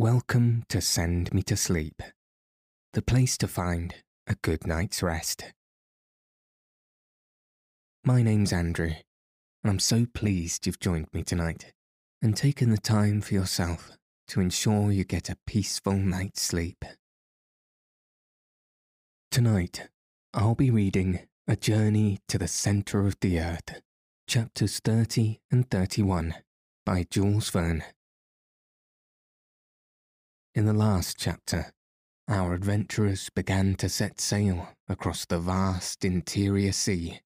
Welcome to Send Me to Sleep, the place to find a good night's rest. My name's Andrew, and I'm so pleased you've joined me tonight and taken the time for yourself to ensure you get a peaceful night's sleep. Tonight, I'll be reading A Journey to the Centre of the Earth, chapters 30 and 31 by Jules Verne. In the last chapter, our adventurers began to set sail across the vast interior sea.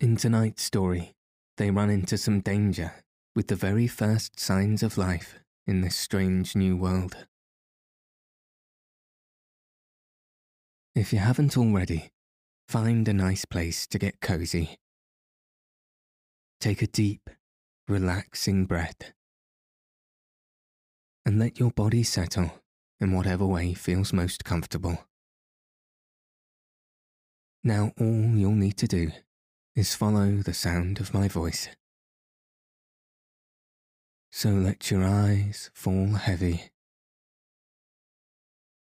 In tonight's story, they run into some danger with the very first signs of life in this strange new world. If you haven't already, find a nice place to get cozy. Take a deep, relaxing breath and let your body settle in whatever way feels most comfortable. Now, all you'll need to do is follow the sound of my voice. So let your eyes fall heavy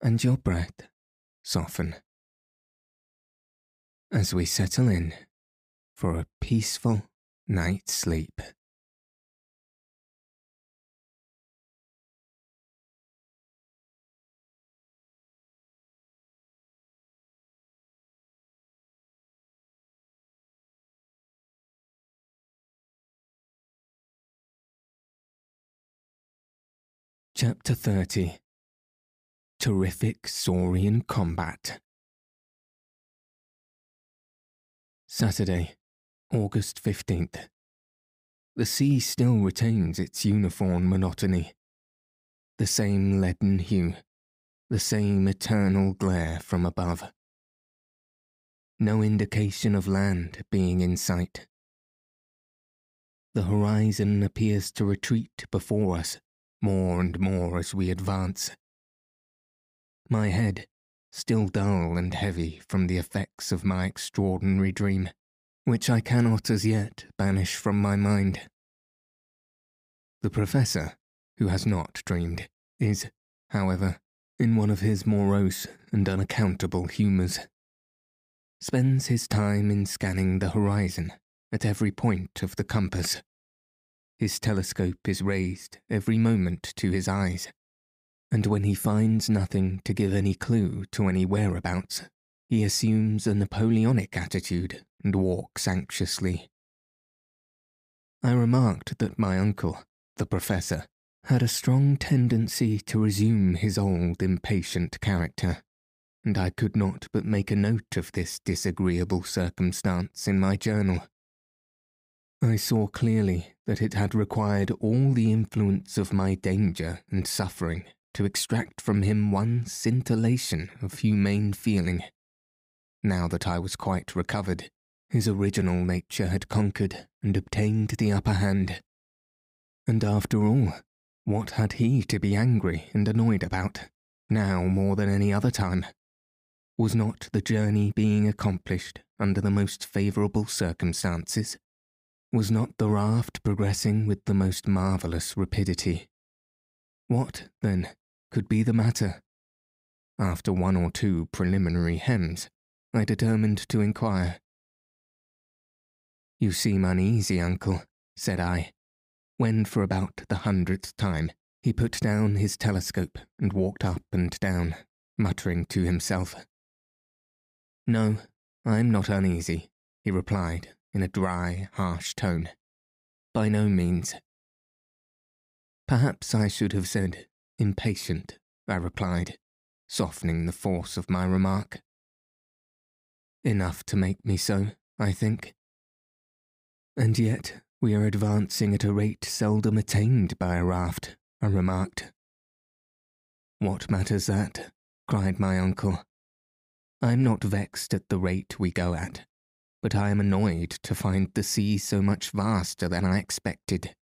and your breath soften as we settle in for a peaceful night's sleep. Chapter 30 Terrific Saurian Combat Saturday, August 15th. The sea still retains its uniform monotony. The same leaden hue, the same eternal glare from above. No indication of land being in sight. The horizon appears to retreat before us more and more as we advance. My head, still dull and heavy from the effects of my extraordinary dream, which I cannot as yet banish from my mind. The Professor, who has not dreamed, is, however, in one of his morose and unaccountable humours. Spends his time in scanning the horizon at every point of the compass his telescope is raised every moment to his eyes, and when he finds nothing to give any clue to any whereabouts, he assumes a Napoleonic attitude and walks anxiously. I remarked that my uncle, the professor, had a strong tendency to resume his old impatient character, and I could not but make a note of this disagreeable circumstance in my journal. I saw clearly that it had required all the influence of my danger and suffering to extract from him one scintillation of humane feeling. Now that I was quite recovered, his original nature had conquered and obtained the upper hand. And after all, what had he to be angry and annoyed about, now more than any other time? Was not the journey being accomplished under the most favourable circumstances? Was not the raft progressing with the most marvellous rapidity? What, then, could be the matter? After one or two preliminary hems, I determined to inquire. You seem uneasy, uncle, said I, when for about the hundredth time he put down his telescope and walked up and down, muttering to himself. No, I'm not uneasy, he replied in a dry, harsh tone. By no means. Perhaps I should have said impatient, I replied, softening the force of my remark. Enough to make me so, I think. And yet, We are advancing at a rate seldom attained by a raft, I remarked. What matters that? cried my uncle. I am not vexed at the rate we go at, but I am annoyed to find the sea so much vaster than I expected.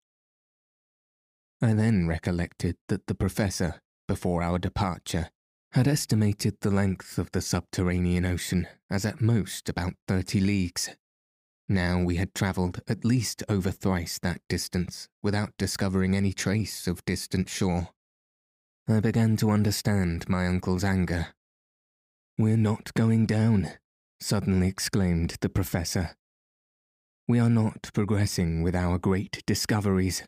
I then recollected that the Professor, before our departure, had estimated the length of the subterranean ocean as at most about thirty leagues. Now we had travelled at least over thrice that distance without discovering any trace of distant shore. I began to understand my uncle's anger. We're not going down, suddenly exclaimed the Professor. We are not progressing with our great discoveries.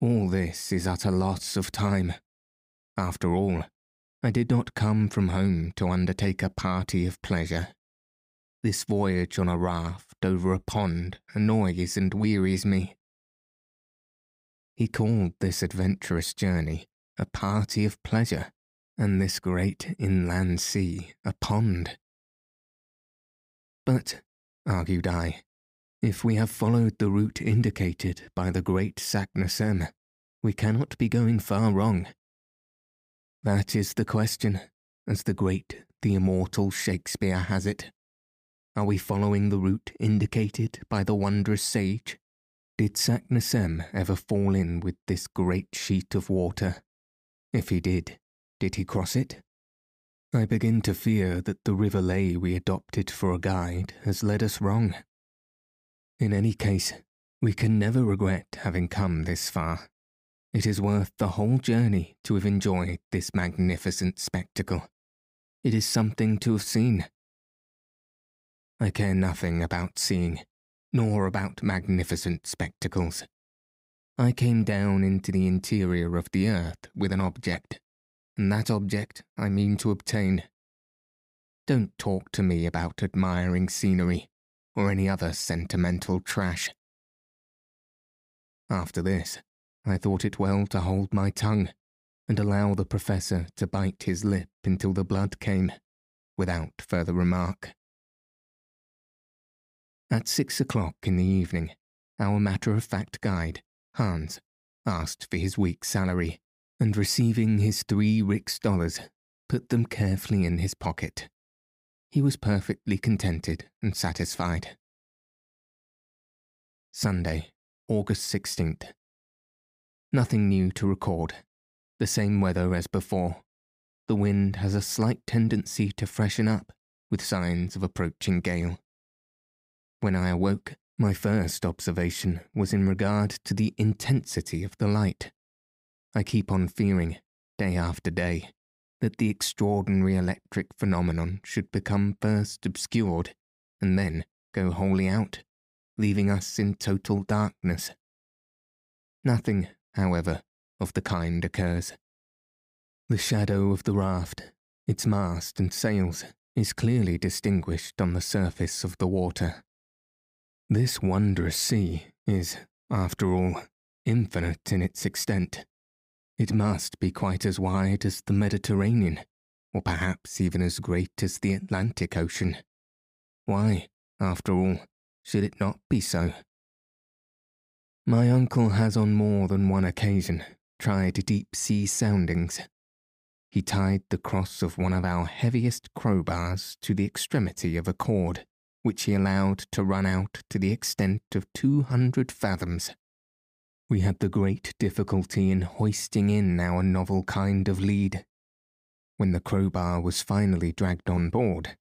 All this is utter loss of time. After all, I did not come from home to undertake a party of pleasure. This voyage on a raft over a pond annoys and wearies me. He called this adventurous journey a party of pleasure, and this great inland sea a pond. But, argued I, if we have followed the route indicated by the great Saknussemm, we cannot be going far wrong. That is the question, as the great, the immortal Shakespeare has it. Are we following the route indicated by the wondrous sage? Did Saknussemm ever fall in with this great sheet of water? If he did, did he cross it? I begin to fear that the river lay we adopted for a guide has led us wrong. In any case, we can never regret having come this far. It is worth the whole journey to have enjoyed this magnificent spectacle. It is something to have seen. I care nothing about seeing, nor about magnificent spectacles. I came down into the interior of the earth with an object, and that object I mean to obtain. Don't talk to me about admiring scenery or any other sentimental trash. After this, I thought it well to hold my tongue and allow the Professor to bite his lip until the blood came, without further remark. At six o'clock in the evening, our matter of fact guide, Hans, asked for his week's salary, and receiving his three rix dollars, put them carefully in his pocket. He was perfectly contented and satisfied. Sunday, August 16th. Nothing new to record. The same weather as before. The wind has a slight tendency to freshen up, with signs of approaching gale. When I awoke, my first observation was in regard to the intensity of the light. I keep on fearing, day after day, that the extraordinary electric phenomenon should become first obscured and then go wholly out, leaving us in total darkness. Nothing, however, of the kind occurs. The shadow of the raft, its mast and sails, is clearly distinguished on the surface of the water. This wondrous sea is, after all, infinite in its extent. It must be quite as wide as the Mediterranean, or perhaps even as great as the Atlantic Ocean. Why, after all, should it not be so? My uncle has on more than one occasion tried deep sea soundings. He tied the cross of one of our heaviest crowbars to the extremity of a cord, which he allowed to run out to the extent of two hundred fathoms we had the great difficulty in hoisting in our novel kind of lead. When the crowbar was finally dragged on board,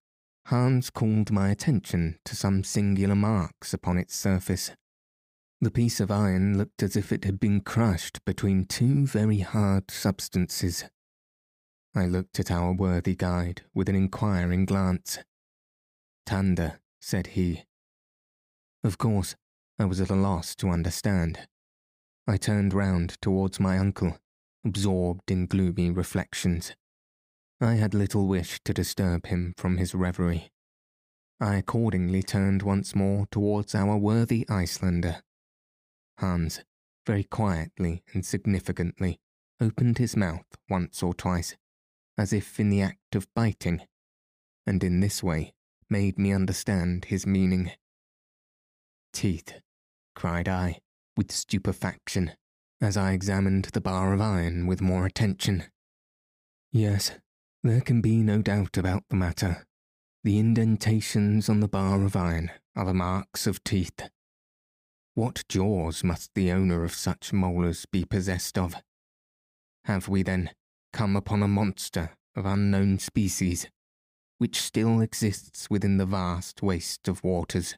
Hans called my attention to some singular marks upon its surface. The piece of iron looked as if it had been crushed between two very hard substances. I looked at our worthy guide with an inquiring glance. Tanda, said he. Of course, I was at a loss to understand. I turned round towards my uncle, absorbed in gloomy reflections. I had little wish to disturb him from his reverie. I accordingly turned once more towards our worthy Icelander. Hans, very quietly and significantly, opened his mouth once or twice, as if in the act of biting, and in this way made me understand his meaning. Teeth, cried I, with stupefaction, as I examined the bar of iron with more attention. Yes, there can be no doubt about the matter. The indentations on the bar of iron are the marks of teeth. What jaws must the owner of such molars be possessed of? Have we, then, come upon a monster of unknown species, which still exists within the vast waste of waters?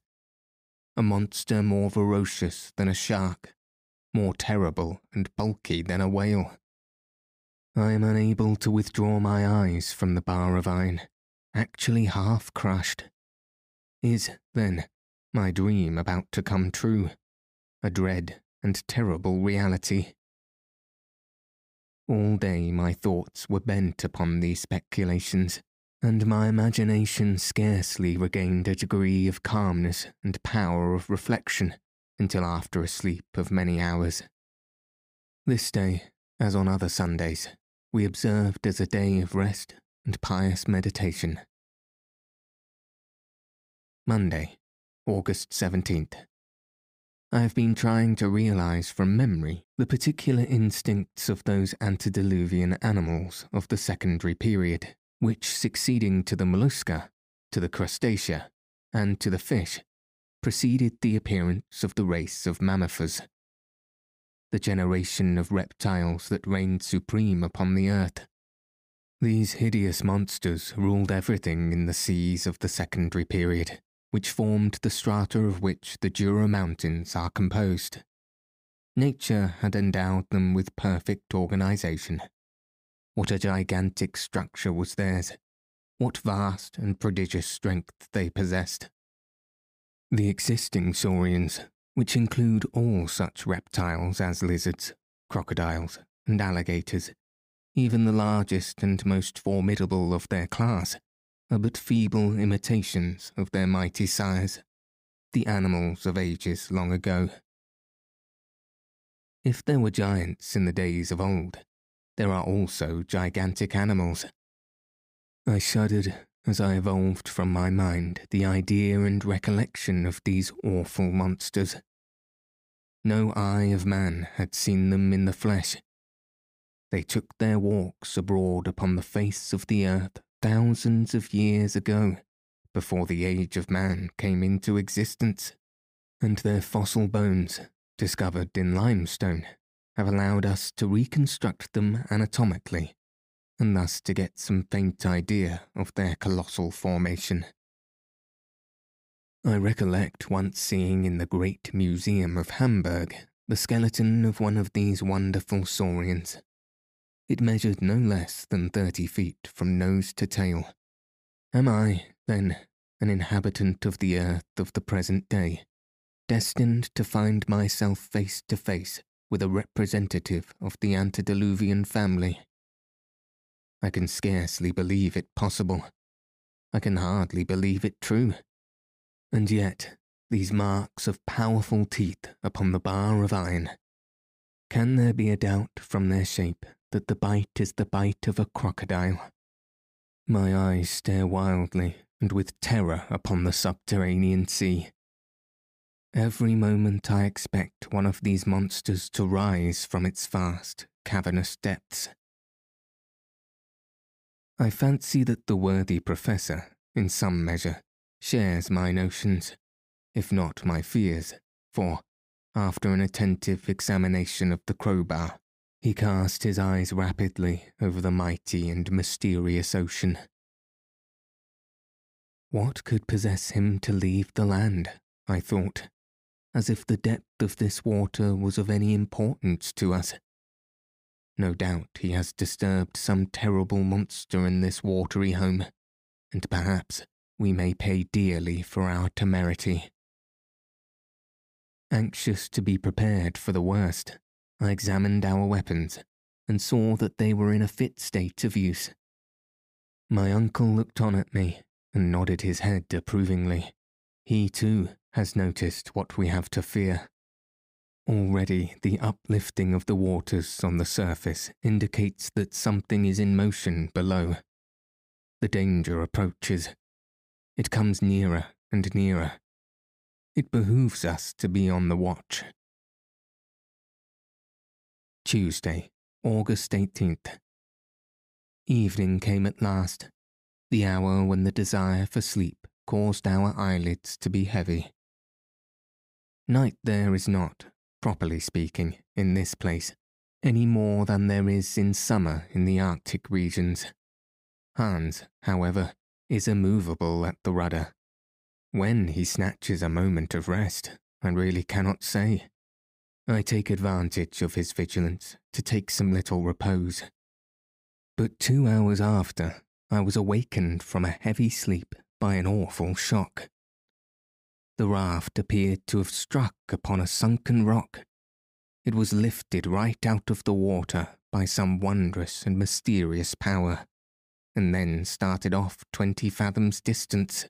A monster more ferocious than a shark, more terrible and bulky than a whale? I am unable to withdraw my eyes from the bar of iron, actually half crushed. Is, then, my dream about to come true? A dread and terrible reality? All day my thoughts were bent upon these speculations, and my imagination scarcely regained a degree of calmness and power of reflection until after a sleep of many hours. This day, as on other Sundays, we observed as a day of rest and pious meditation. Monday, August 17th. I have been trying to realize from memory the particular instincts of those antediluvian animals of the secondary period, which, succeeding to the mollusca, to the crustacea, and to the fish, preceded the appearance of the race of mammifers the generation of reptiles that reigned supreme upon the earth. These hideous monsters ruled everything in the seas of the secondary period, which formed the strata of which the Jura Mountains are composed. Nature had endowed them with perfect organization. What a gigantic structure was theirs! What vast and prodigious strength they possessed! The existing saurians which include all such reptiles as lizards, crocodiles, and alligators, even the largest and most formidable of their class, are but feeble imitations of their mighty sires, the animals of ages long ago. If there were giants in the days of old, there are also gigantic animals. I shuddered as I evolved from my mind the idea and recollection of these awful monsters. No eye of man had seen them in the flesh. They took their walks abroad upon the face of the earth thousands of years ago, before the age of man came into existence, and their fossil bones, discovered in limestone, have allowed us to reconstruct them anatomically, and thus to get some faint idea of their colossal formation. I recollect once seeing in the Great Museum of Hamburg the skeleton of one of these wonderful saurians. It measured no less than thirty feet from nose to tail. Am I, then, an inhabitant of the earth of the present day, destined to find myself face to face with a representative of the antediluvian family? I can scarcely believe it possible. I can hardly believe it true. And yet, these marks of powerful teeth upon the bar of iron. Can there be a doubt from their shape that the bite is the bite of a crocodile? My eyes stare wildly and with terror upon the subterranean sea. Every moment I expect one of these monsters to rise from its vast, cavernous depths. I fancy that the worthy professor, in some measure, shares my notions, if not my fears, for, after an attentive examination of the crowbar, he cast his eyes rapidly over the mighty and mysterious ocean. What could possess him to leave the land? I thought, as if the depth of this water was of any importance to us. No doubt he has disturbed some terrible monster in this watery home, and perhaps we may pay dearly for our temerity. Anxious to be prepared for the worst, I examined our weapons and saw that they were in a fit state of use. My uncle looked on at me and nodded his head approvingly. He, too, has noticed what we have to fear. Already the uplifting of the waters on the surface indicates that something is in motion below. The danger approaches, it comes nearer and nearer. it behooves us to be on the watch. Tuesday, August 18th. Evening came at last, the hour when the desire for sleep caused our eyelids to be heavy. Night there is not, properly speaking, in this place, any more than there is in summer in the Arctic regions. Hans, however, is immovable at the rudder. When he snatches a moment of rest, I really cannot say. I take advantage of his vigilance to take some little repose. But two hours after, I was awakened from a heavy sleep by an awful shock. The raft appeared to have struck upon a sunken rock. It was lifted right out of the water by some wondrous and mysterious power, and then started off twenty fathoms distance.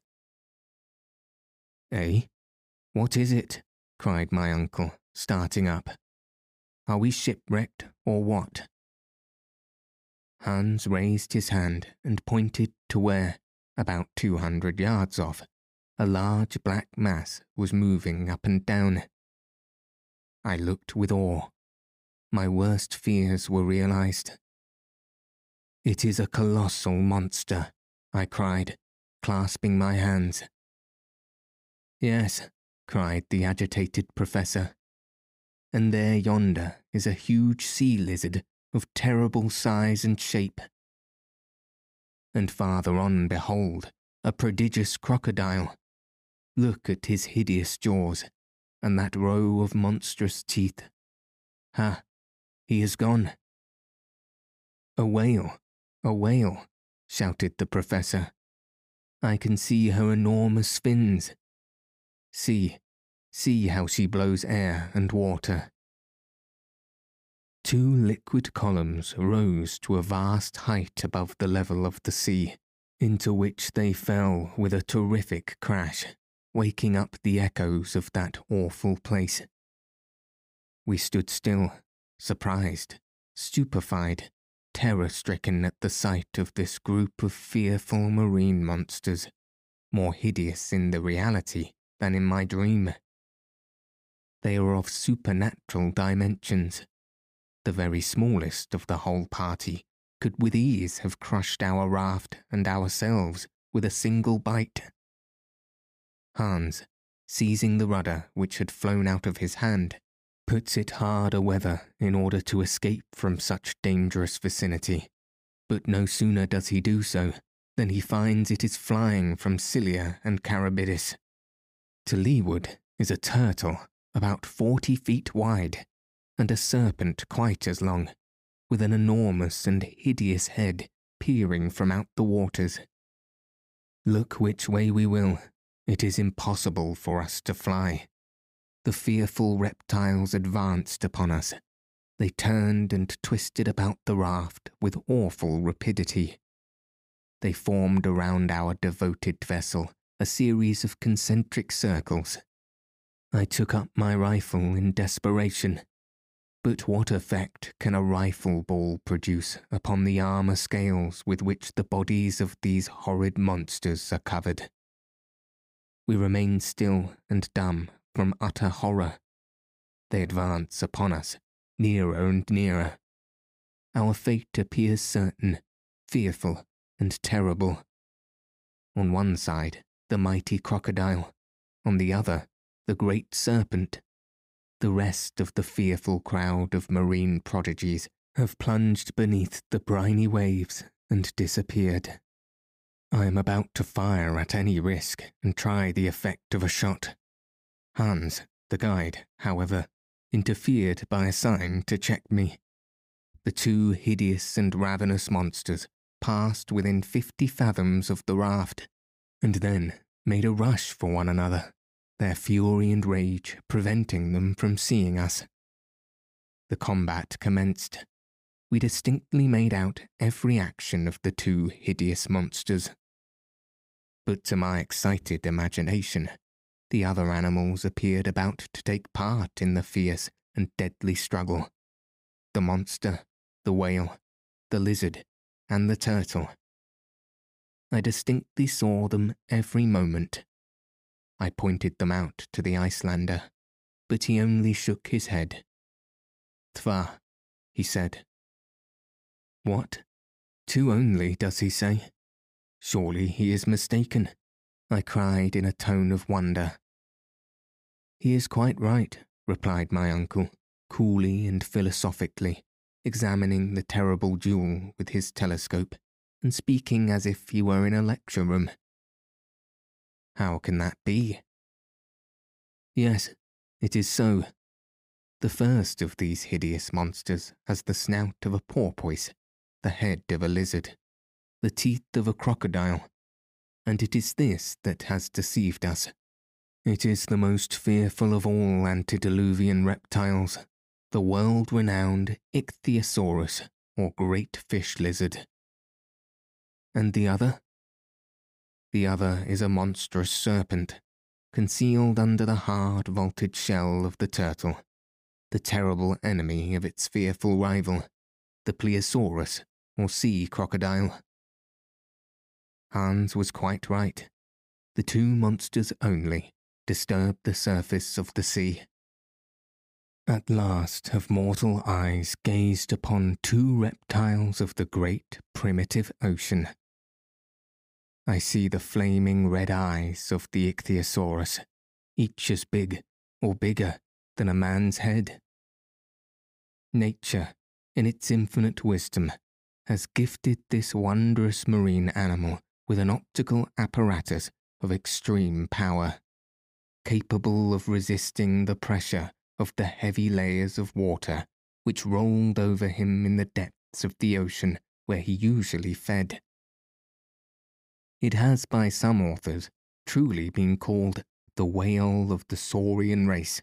Eh? What is it? cried my uncle, starting up. Are we shipwrecked or what? Hans raised his hand and pointed to where, about two hundred yards off, a large black mass was moving up and down. I looked with awe. My worst fears were realized. It is a colossal monster, I cried, clasping my hands. Yes, cried the agitated professor. And there yonder is a huge sea lizard of terrible size and shape. And farther on, behold, a prodigious crocodile, Look at his hideous jaws, and that row of monstrous teeth. Ha! He is gone. A whale, a whale, shouted the professor. I can see her enormous fins. See, see how she blows air and water. Two liquid columns rose to a vast height above the level of the sea, into which they fell with a terrific crash waking up the echoes of that awful place. We stood still, surprised, stupefied, terror stricken at the sight of this group of fearful marine monsters, more hideous in the reality than in my dream. They are of supernatural dimensions. The very smallest of the whole party could with ease have crushed our raft and ourselves with a single bite. Hans, seizing the rudder which had flown out of his hand, puts it hard a weather in order to escape from such dangerous vicinity. But no sooner does he do so than he finds it is flying from Scylla and Charybdis. To leeward is a turtle about forty feet wide, and a serpent quite as long, with an enormous and hideous head peering from out the waters. Look which way we will, it is impossible for us to fly. The fearful reptiles advanced upon us. They turned and twisted about the raft with awful rapidity. They formed around our devoted vessel a series of concentric circles. I took up my rifle in desperation. But what effect can a rifle ball produce upon the armour scales with which the bodies of these horrid monsters are covered? We remain still and dumb from utter horror. They advance upon us, nearer and nearer. Our fate appears certain, fearful, and terrible. On one side, the mighty crocodile, on the other, the great serpent. The rest of the fearful crowd of marine prodigies have plunged beneath the briny waves and disappeared. I am about to fire at any risk and try the effect of a shot. Hans, the guide, however, interfered by a sign to check me. The two hideous and ravenous monsters passed within fifty fathoms of the raft, and then made a rush for one another, their fury and rage preventing them from seeing us. The combat commenced. We distinctly made out every action of the two hideous monsters but to my excited imagination, the other animals appeared about to take part in the fierce and deadly struggle. The monster, the whale, the lizard, and the turtle. I distinctly saw them every moment. I pointed them out to the Icelander, but he only shook his head. Tva, he said. What? Two only, does he say? Surely he is mistaken, I cried in a tone of wonder. He is quite right, replied my uncle, coolly and philosophically, examining the terrible jewel with his telescope, and speaking as if he were in a lecture room. How can that be? Yes, it is so. The first of these hideous monsters has the snout of a porpoise, the head of a lizard, the teeth of a crocodile, and it is this that has deceived us. It is the most fearful of all antediluvian reptiles, the world renowned Ichthyosaurus, or great fish lizard. And the other? The other is a monstrous serpent, concealed under the hard vaulted shell of the turtle, the terrible enemy of its fearful rival, the Plesiosaurus, or sea crocodile. Hans was quite right. The two monsters only disturbed the surface of the sea. At last have mortal eyes gazed upon two reptiles of the great primitive ocean. I see the flaming red eyes of the Ichthyosaurus, each as big or bigger than a man's head. Nature, in its infinite wisdom, has gifted this wondrous marine animal with an optical apparatus of extreme power, capable of resisting the pressure of the heavy layers of water which rolled over him in the depths of the ocean where he usually fed. It has by some authors truly been called the whale of the saurian race,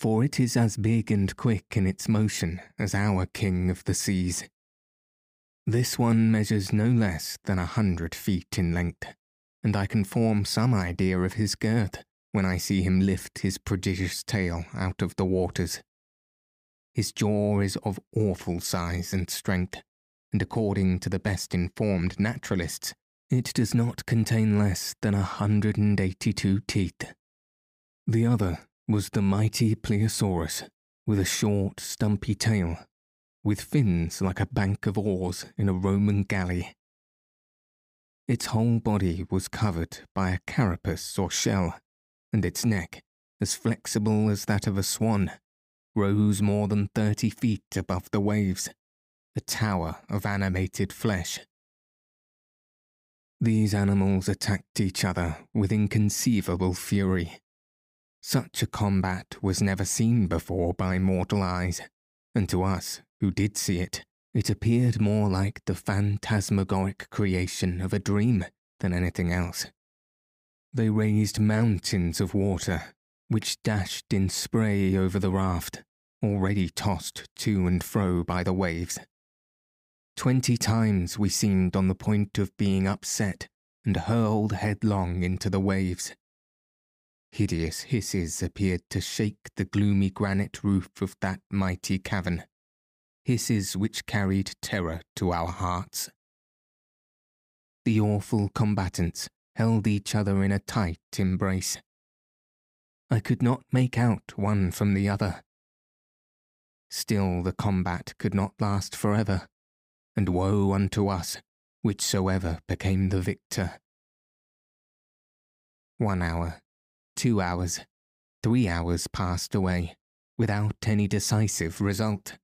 for it is as big and quick in its motion as our king of the seas. This one measures no less than a hundred feet in length, and I can form some idea of his girth when I see him lift his prodigious tail out of the waters. His jaw is of awful size and strength, and according to the best informed naturalists, it does not contain less than a hundred and eighty-two teeth. The other was the mighty Plesiosaurus, with a short, stumpy tail, with fins like a bank of oars in a Roman galley. Its whole body was covered by a carapace or shell, and its neck, as flexible as that of a swan, rose more than thirty feet above the waves, a tower of animated flesh. These animals attacked each other with inconceivable fury. Such a combat was never seen before by mortal eyes, and to us, who did see it, it appeared more like the phantasmagoric creation of a dream than anything else. They raised mountains of water, which dashed in spray over the raft, already tossed to and fro by the waves. Twenty times we seemed on the point of being upset and hurled headlong into the waves. Hideous hisses appeared to shake the gloomy granite roof of that mighty cavern, hisses which carried terror to our hearts. The awful combatants held each other in a tight embrace. I could not make out one from the other. Still the combat could not last forever and woe unto us, whichsoever became the victor. One hour, two hours, three hours passed away, without any decisive result.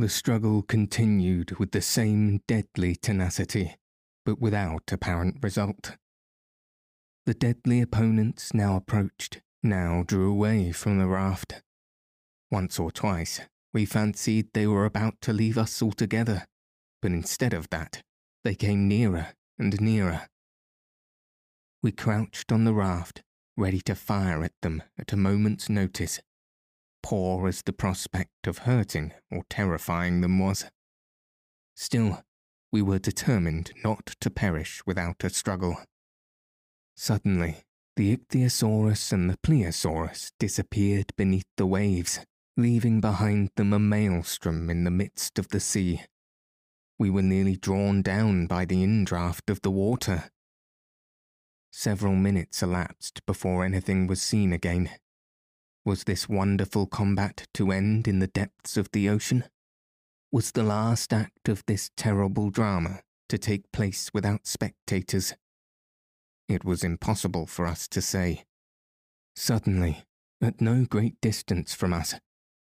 The struggle continued with the same deadly tenacity, but without apparent result. The deadly opponents now approached, now drew away from the raft. Once or twice, we fancied they were about to leave us altogether, but instead of that, they came nearer and nearer. We crouched on the raft, ready to fire at them at a moment's notice, poor as the prospect of hurting or terrifying them was. Still, we were determined not to perish without a struggle. Suddenly, the Ichthyosaurus and the Plesiosaurus disappeared beneath the waves, leaving behind them a maelstrom in the midst of the sea we were nearly drawn down by the indraft of the water. several minutes elapsed before anything was seen again. Was this wonderful combat to end in the depths of the ocean? Was the last act of this terrible drama to take place without spectators? It was impossible for us to say. Suddenly, at no great distance from us,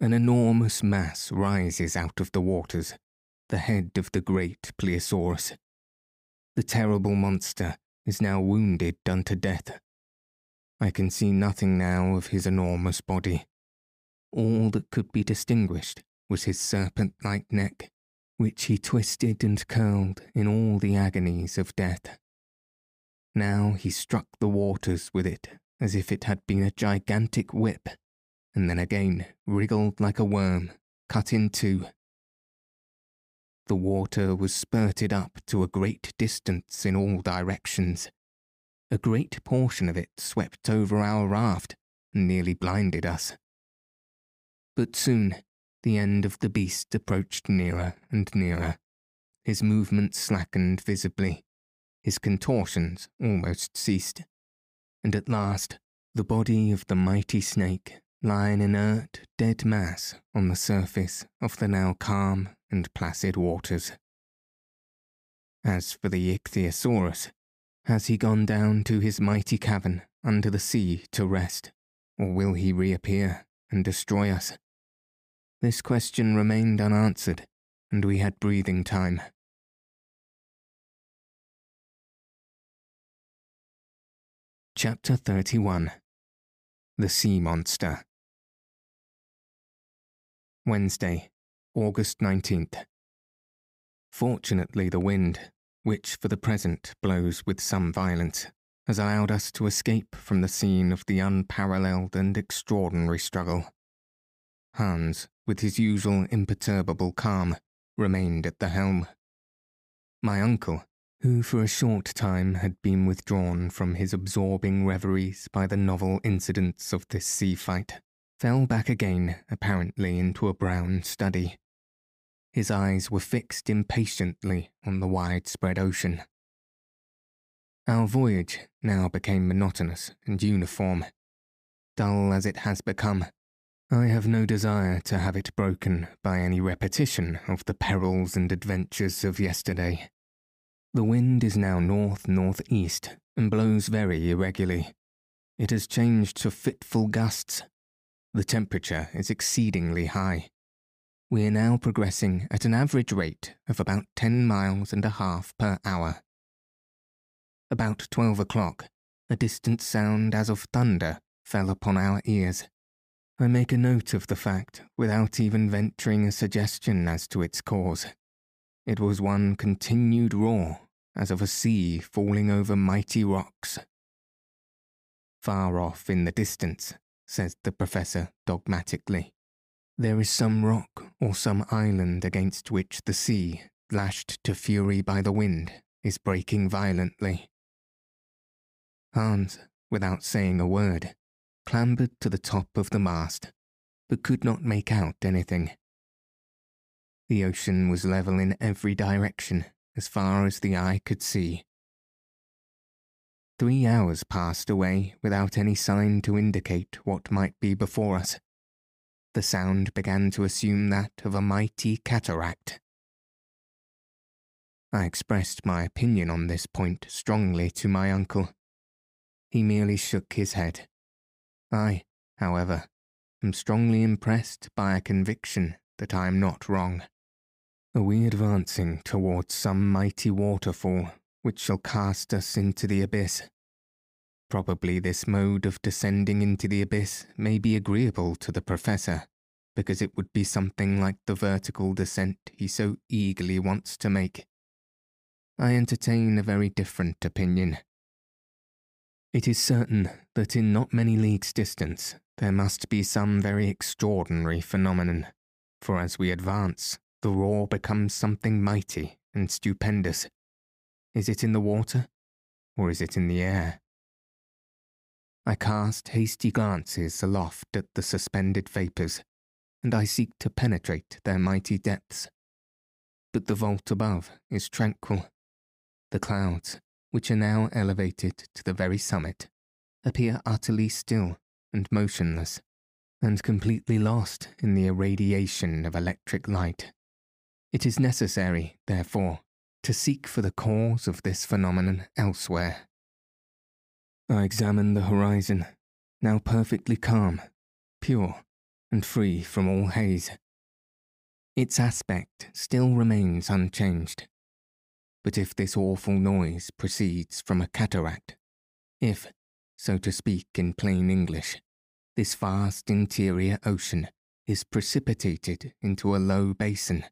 an enormous mass rises out of the waters, the head of the great Plesiosaurus. The terrible monster is now wounded unto death. I can see nothing now of his enormous body. All that could be distinguished was his serpent like neck, which he twisted and curled in all the agonies of death. Now he struck the waters with it as if it had been a gigantic whip and then again wriggled like a worm, cut in two. The water was spurted up to a great distance in all directions. A great portion of it swept over our raft and nearly blinded us. But soon the end of the beast approached nearer and nearer. His movements slackened visibly. His contortions almost ceased. And at last, the body of the mighty snake lie an inert, dead mass on the surface of the now calm and placid waters. As for the Ichthyosaurus, has he gone down to his mighty cavern under the sea to rest, or will he reappear and destroy us? This question remained unanswered, and we had breathing time. Chapter 31 The Sea Monster Wednesday, August 19th. Fortunately, the wind, which for the present blows with some violence, has allowed us to escape from the scene of the unparalleled and extraordinary struggle. Hans, with his usual imperturbable calm, remained at the helm. My uncle, who for a short time had been withdrawn from his absorbing reveries by the novel incidents of this sea fight, fell back again, apparently into a brown study. His eyes were fixed impatiently on the widespread ocean. Our voyage now became monotonous and uniform. Dull as it has become, I have no desire to have it broken by any repetition of the perils and adventures of yesterday. The wind is now north northeast and blows very irregularly. It has changed to fitful gusts the temperature is exceedingly high. We are now progressing at an average rate of about 10 miles and a half per hour. About 12 o'clock, a distant sound as of thunder fell upon our ears. I make a note of the fact without even venturing a suggestion as to its cause. It was one continued roar, as of a sea falling over mighty rocks. Far off in the distance, says the professor dogmatically. There is some rock or some island against which the sea, lashed to fury by the wind, is breaking violently. Hans, without saying a word, clambered to the top of the mast, but could not make out anything. The ocean was level in every direction as far as the eye could see, Three hours passed away without any sign to indicate what might be before us. The sound began to assume that of a mighty cataract. I expressed my opinion on this point strongly to my uncle. He merely shook his head. I, however, am strongly impressed by a conviction that I am not wrong. Are we advancing towards some mighty waterfall which shall cast us into the abyss. Probably this mode of descending into the abyss may be agreeable to the Professor, because it would be something like the vertical descent he so eagerly wants to make. I entertain a very different opinion. It is certain that in not many leagues' distance there must be some very extraordinary phenomenon, for as we advance, the roar becomes something mighty and stupendous, is it in the water, or is it in the air? I cast hasty glances aloft at the suspended vapours, and I seek to penetrate their mighty depths. But the vault above is tranquil. The clouds, which are now elevated to the very summit, appear utterly still and motionless, and completely lost in the irradiation of electric light. It is necessary, therefore, to seek for the cause of this phenomenon elsewhere. I examine the horizon, now perfectly calm, pure, and free from all haze. Its aspect still remains unchanged. But if this awful noise proceeds from a cataract, if, so to speak in plain English, this vast interior ocean is precipitated into a low basin,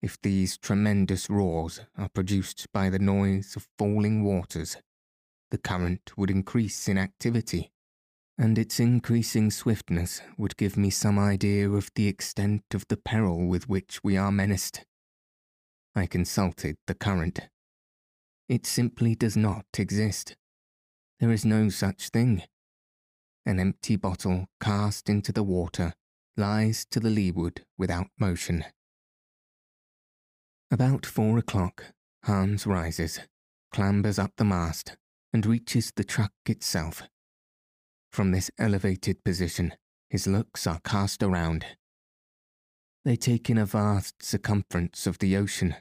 if these tremendous roars are produced by the noise of falling waters, the current would increase in activity and its increasing swiftness would give me some idea of the extent of the peril with which we are menaced. I consulted the current. It simply does not exist. There is no such thing. An empty bottle cast into the water lies to the leeward without motion. About four o'clock, Hans rises, clambers up the mast, and reaches the truck itself. From this elevated position, his looks are cast around. They take in a vast circumference of the ocean.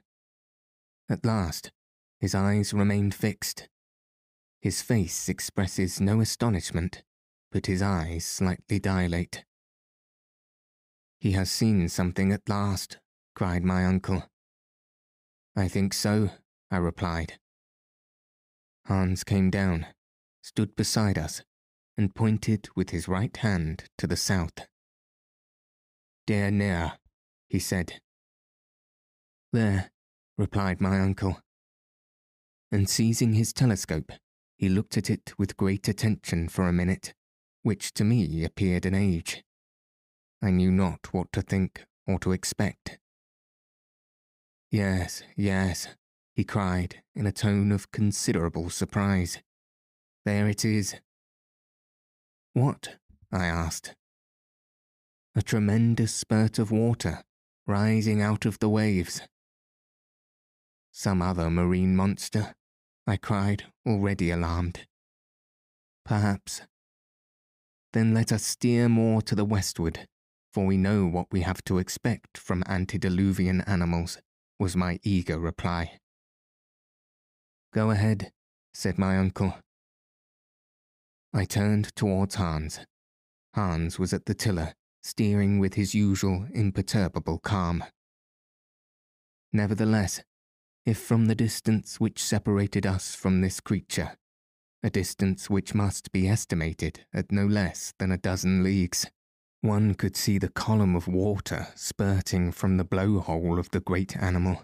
At last, his eyes remain fixed. His face expresses no astonishment, but his eyes slightly dilate. He has seen something at last, cried my uncle. I think so, I replied. Hans came down, stood beside us, and pointed with his right hand to the south. Der nere, he said. There, replied my uncle. And seizing his telescope, he looked at it with great attention for a minute, which to me appeared an age. I knew not what to think or to expect. Yes, yes, he cried in a tone of considerable surprise. There it is, what? I asked. A tremendous spurt of water rising out of the waves. Some other marine monster, I cried, already alarmed. Perhaps. Then let us steer more to the westward, for we know what we have to expect from antediluvian animals, was my eager reply. Go ahead, said my uncle. I turned towards Hans. Hans was at the tiller, steering with his usual imperturbable calm. Nevertheless, if from the distance which separated us from this creature, a distance which must be estimated at no less than a dozen leagues, one could see the column of water spurting from the blowhole of the great animal,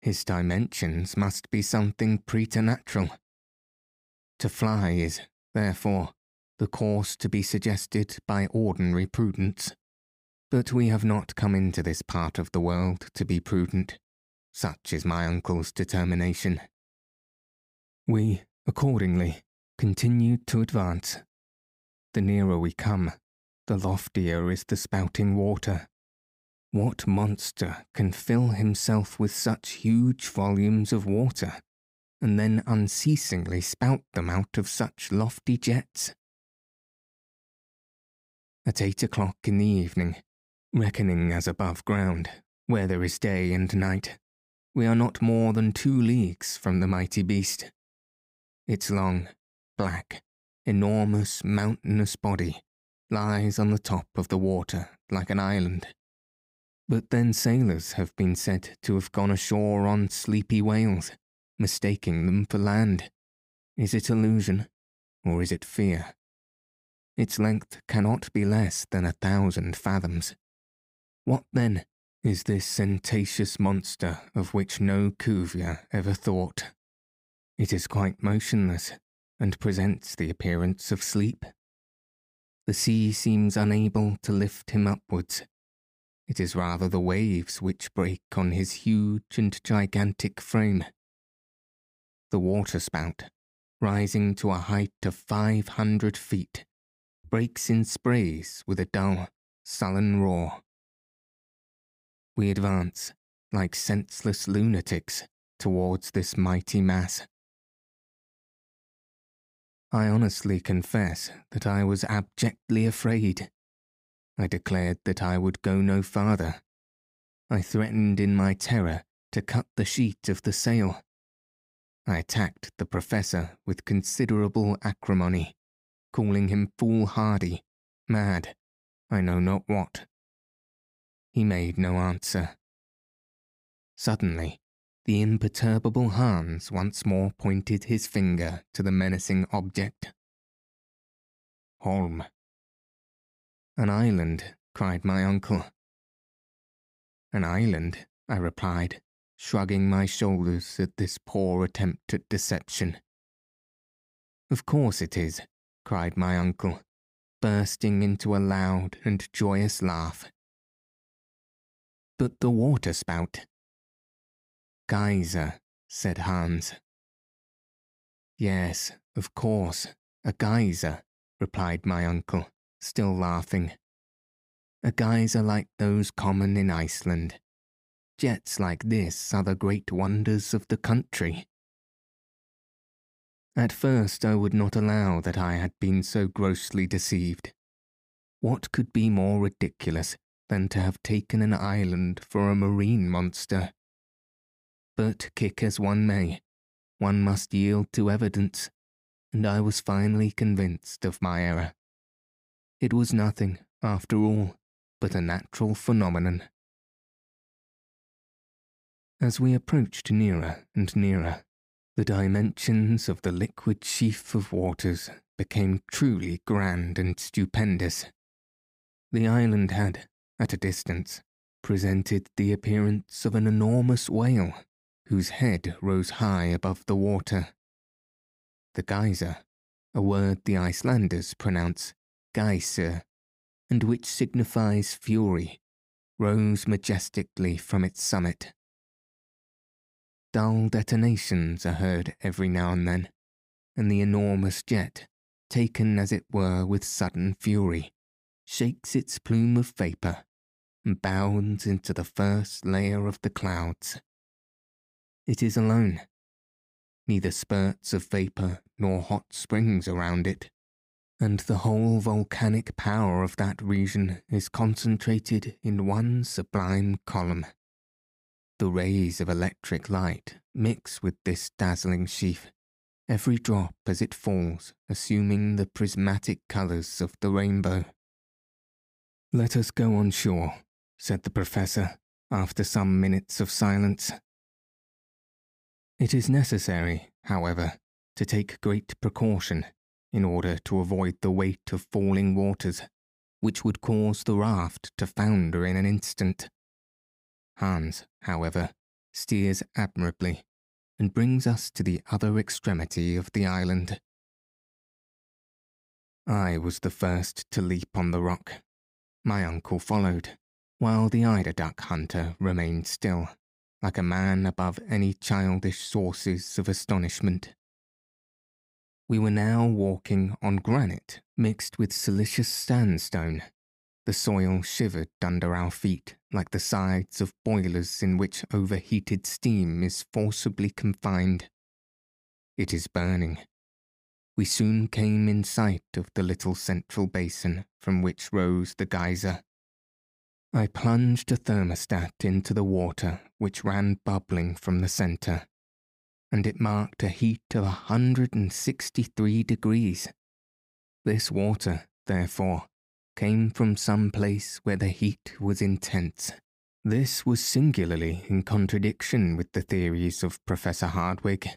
his dimensions must be something preternatural. To fly is, therefore, the course to be suggested by ordinary prudence. But we have not come into this part of the world to be prudent. Such is my uncle's determination. We, accordingly, continued to advance. The nearer we come, the loftier is the spouting water. What monster can fill himself with such huge volumes of water? and then unceasingly spout them out of such lofty jets. At eight o'clock in the evening, reckoning as above ground, where there is day and night, we are not more than two leagues from the mighty beast. Its long, black, enormous, mountainous body lies on the top of the water like an island. But then sailors have been said to have gone ashore on sleepy whales mistaking them for land. Is it illusion, or is it fear? Its length cannot be less than a thousand fathoms. What, then, is this cetaceous monster of which no Cuvier ever thought? It is quite motionless, and presents the appearance of sleep. The sea seems unable to lift him upwards. It is rather the waves which break on his huge and gigantic frame the waterspout, rising to a height of 500 feet, breaks in sprays with a dull, sullen roar. We advance, like senseless lunatics, towards this mighty mass. I honestly confess that I was abjectly afraid. I declared that I would go no farther. I threatened in my terror to cut the sheet of the sail. I attacked the professor with considerable acrimony, calling him foolhardy, mad, I know not what. He made no answer. Suddenly, the imperturbable Hans once more pointed his finger to the menacing object. Holm. An island, cried my uncle. An island, I replied, shrugging my shoulders at this poor attempt at deception. Of course it is, cried my uncle, bursting into a loud and joyous laugh. But the water spout, Geyser, said Hans. Yes, of course, a geyser, replied my uncle, still laughing. A geyser like those common in Iceland. Jets like this are the great wonders of the country. At first I would not allow that I had been so grossly deceived. What could be more ridiculous than to have taken an island for a marine monster? But kick as one may, one must yield to evidence, and I was finally convinced of my error. It was nothing, after all, but a natural phenomenon. As we approached nearer and nearer, the dimensions of the liquid sheaf of waters became truly grand and stupendous. The island had, at a distance, presented the appearance of an enormous whale whose head rose high above the water. The geyser, a word the Icelanders pronounce geysir, and which signifies fury, rose majestically from its summit. Dull detonations are heard every now and then, and the enormous jet, taken as it were with sudden fury, shakes its plume of vapour and bounds into the first layer of the clouds. It is alone. Neither spurts of vapour nor hot springs around it, and the whole volcanic power of that region is concentrated in one sublime column. The rays of electric light mix with this dazzling sheaf, every drop as it falls assuming the prismatic colours of the rainbow. Let us go on shore, said the Professor, after some minutes of silence. It is necessary, however, to take great precaution in order to avoid the weight of falling waters, which would cause the raft to founder in an instant. Hans, however, steers admirably and brings us to the other extremity of the island. I was the first to leap on the rock. My uncle followed, while the eider duck hunter remained still like a man above any childish sources of astonishment. We were now walking on granite mixed with silicious sandstone. The soil shivered under our feet like the sides of boilers in which overheated steam is forcibly confined. It is burning. We soon came in sight of the little central basin from which rose the geyser. I plunged a thermostat into the water which ran bubbling from the centre, and it marked a heat of a 163 degrees. This water, therefore, came from some place where the heat was intense. This was singularly in contradiction with the theories of Professor Hardwigg.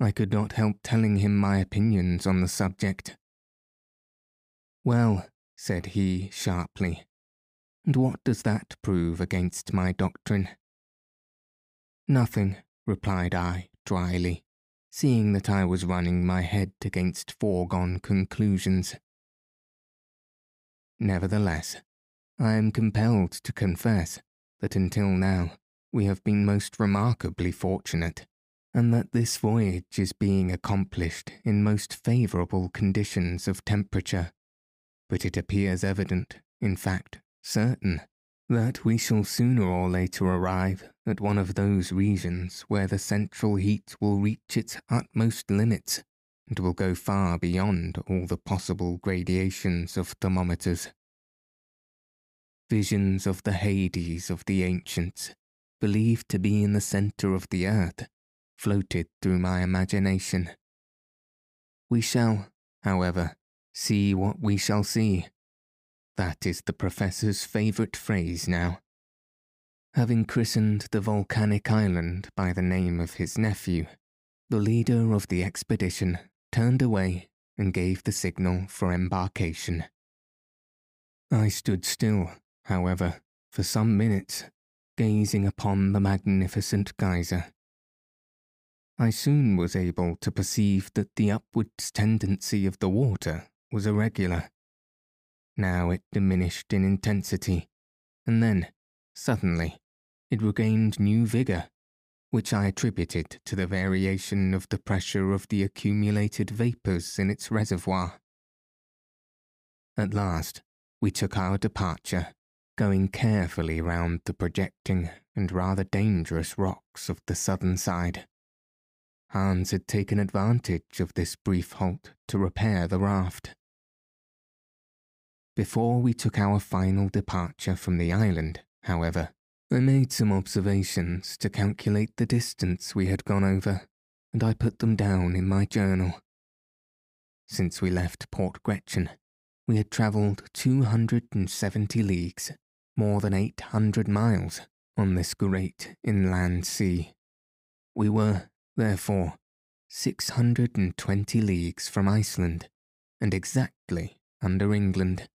I could not help telling him my opinions on the subject. Well, said he sharply, and what does that prove against my doctrine? Nothing, replied I dryly, seeing that I was running my head against foregone conclusions. Nevertheless, I am compelled to confess that until now we have been most remarkably fortunate, and that this voyage is being accomplished in most favourable conditions of temperature. But it appears evident, in fact, certain that we shall sooner or later arrive at one of those regions where the central heat will reach its utmost limits and will go far beyond all the possible gradations of thermometers. Visions of the Hades of the ancients, believed to be in the centre of the earth, floated through my imagination. We shall, however, see what we shall see. That is the Professor's favourite phrase now. Having christened the volcanic island by the name of his nephew, the leader of the expedition turned away and gave the signal for embarkation. I stood still, however, for some minutes, gazing upon the magnificent geyser. I soon was able to perceive that the upwards tendency of the water was irregular. Now it diminished in intensity, and then, suddenly, it regained new vigour, which I attributed to the variation of the pressure of the accumulated vapours in its reservoir. At last, we took our departure, going carefully round the projecting and rather dangerous rocks of the southern side. Hans had taken advantage of this brief halt to repair the raft. Before we took our final departure from the island, however, I made some observations to calculate the distance we had gone over, and I put them down in my journal. Since we left Port Gretchen, we had travelled 270 leagues, more than 800 miles, on this great inland sea. We were, therefore, 620 leagues from Iceland, and exactly under England.